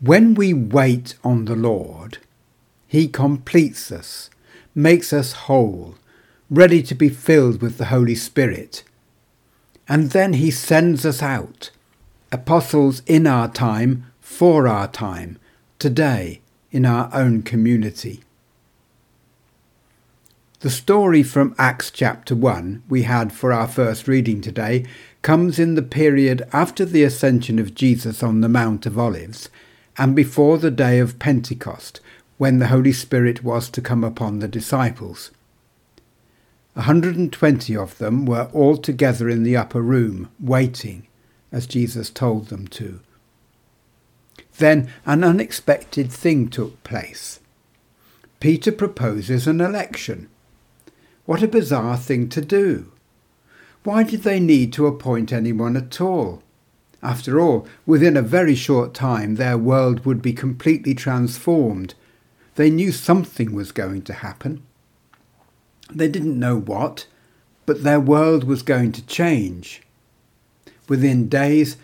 When we wait on the Lord, He completes us, makes us whole, ready to be filled with the Holy Spirit. And then He sends us out, apostles in our time, for our time, today, in our own community. The story from Acts chapter 1 we had for our first reading today comes in the period after the ascension of Jesus on the Mount of Olives and before the day of Pentecost, when the Holy Spirit was to come upon the disciples. A 120 of them were all together in the upper room, waiting, as Jesus told them to. Then an unexpected thing took place. Peter proposes an election. What a bizarre thing to do! Why did they need to appoint anyone at all? After all, within a very short time their world would be completely transformed. They knew something was going to happen. They didn't know what, but their world was going to change. Within days,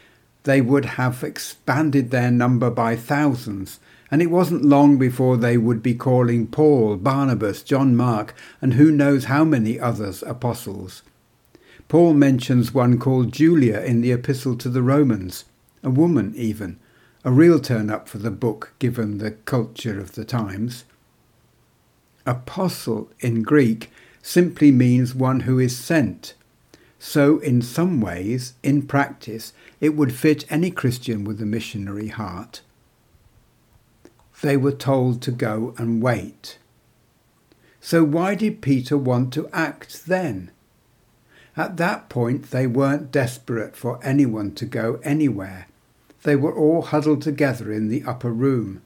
they would have expanded their number by thousands, and it wasn't long before they would be calling Paul, Barnabas, John Mark, and who knows how many others apostles. Paul mentions one called Junia in the Epistle to the Romans, a woman even, a real turn up for the book given the culture of the times. Apostle in Greek simply means one who is sent. So, in some ways, in practice, it would fit any Christian with a missionary heart. They were told to go and wait. So, why did Peter want to act then? At that point, they weren't desperate for anyone to go anywhere. They were all huddled together in the upper room.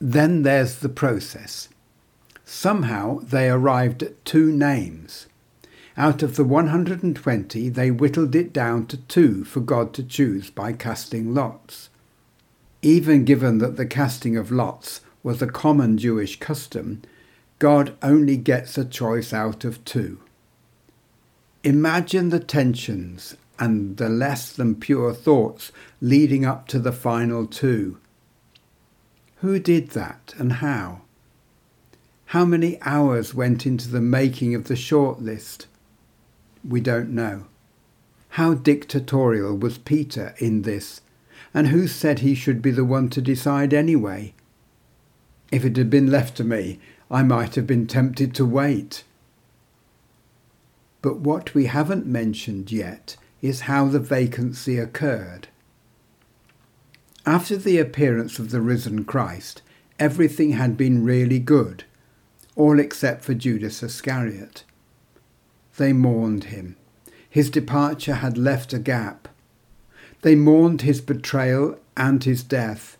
Then there's the process. Somehow they arrived at two names. Out of the 120, they whittled it down to two for God to choose by casting lots. Even given that the casting of lots was a common Jewish custom, God only gets a choice out of two. Imagine the tensions and the less than pure thoughts leading up to the final two. Who did that and how? How many hours went into the making of the short list? We don't know. How dictatorial was Peter in this, and who said he should be the one to decide anyway? If it had been left to me, I might have been tempted to wait. But what we haven't mentioned yet is how the vacancy occurred. After the appearance of the risen Christ, everything had been really good, all except for Judas Iscariot. They mourned him. His departure had left a gap. They mourned his betrayal and his death.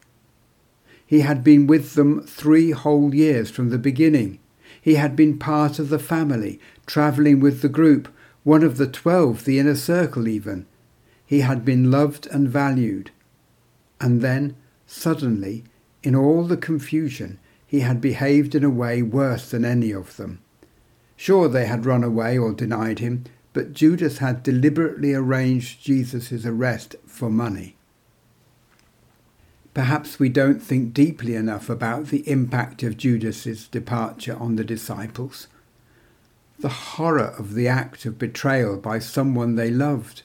He had been with them three whole years from the beginning. He had been part of the family, travelling with the group, one of the twelve, the inner circle even. He had been loved and valued. And then, suddenly, in all the confusion, he had behaved in a way worse than any of them. Sure, they had run away or denied him, but Judas had deliberately arranged Jesus' arrest for money. Perhaps we don't think deeply enough about the impact of Judas's departure on the disciples. The horror of the act of betrayal by someone they loved.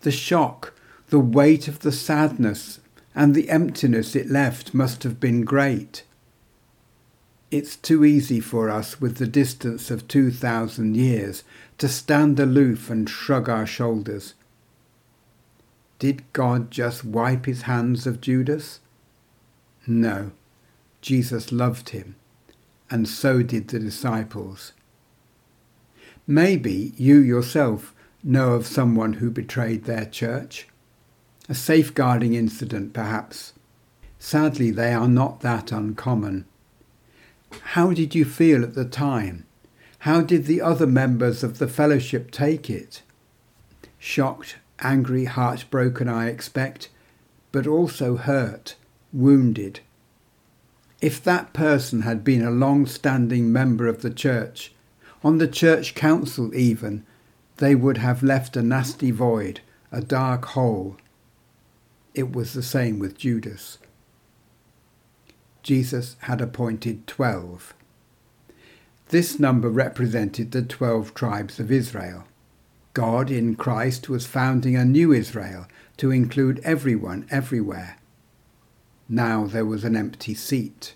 The shock, the weight of the sadness, and the emptiness it left must have been great. It's too easy for us, with the distance of 2,000 years, to stand aloof and shrug our shoulders. Did God just wipe his hands of Judas? No, Jesus loved him, and so did the disciples. Maybe you yourself know of someone who betrayed their church. A safeguarding incident, perhaps. Sadly, they are not that uncommon. How did you feel at the time? How did the other members of the fellowship take it? Shocked, angry, heartbroken, I expect, but also hurt, wounded. If that person had been a long standing member of the church, on the church council even, they would have left a nasty void, a dark hole. It was the same with Judas. Jesus had appointed twelve. This number represented the twelve tribes of Israel. God in Christ was founding a new Israel to include everyone everywhere. Now there was an empty seat.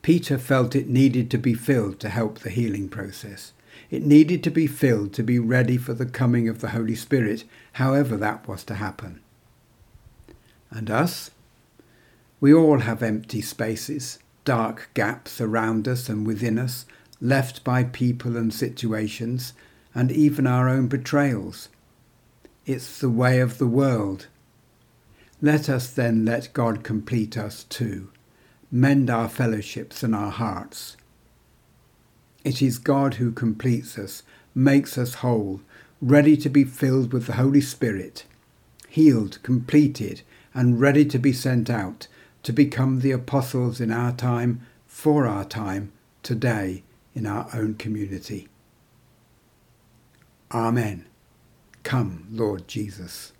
Peter felt it needed to be filled to help the healing process. It needed to be filled to be ready for the coming of the Holy Spirit, however that was to happen. And us? We all have empty spaces, dark gaps around us and within us, left by people and situations, and even our own betrayals. It's the way of the world. Let us then let God complete us too, mend our fellowships and our hearts. It is God who completes us, makes us whole, ready to be filled with the Holy Spirit, healed, completed, and ready to be sent out to become the apostles in our time, for our time, today, in our own community. Amen. Come, Lord Jesus.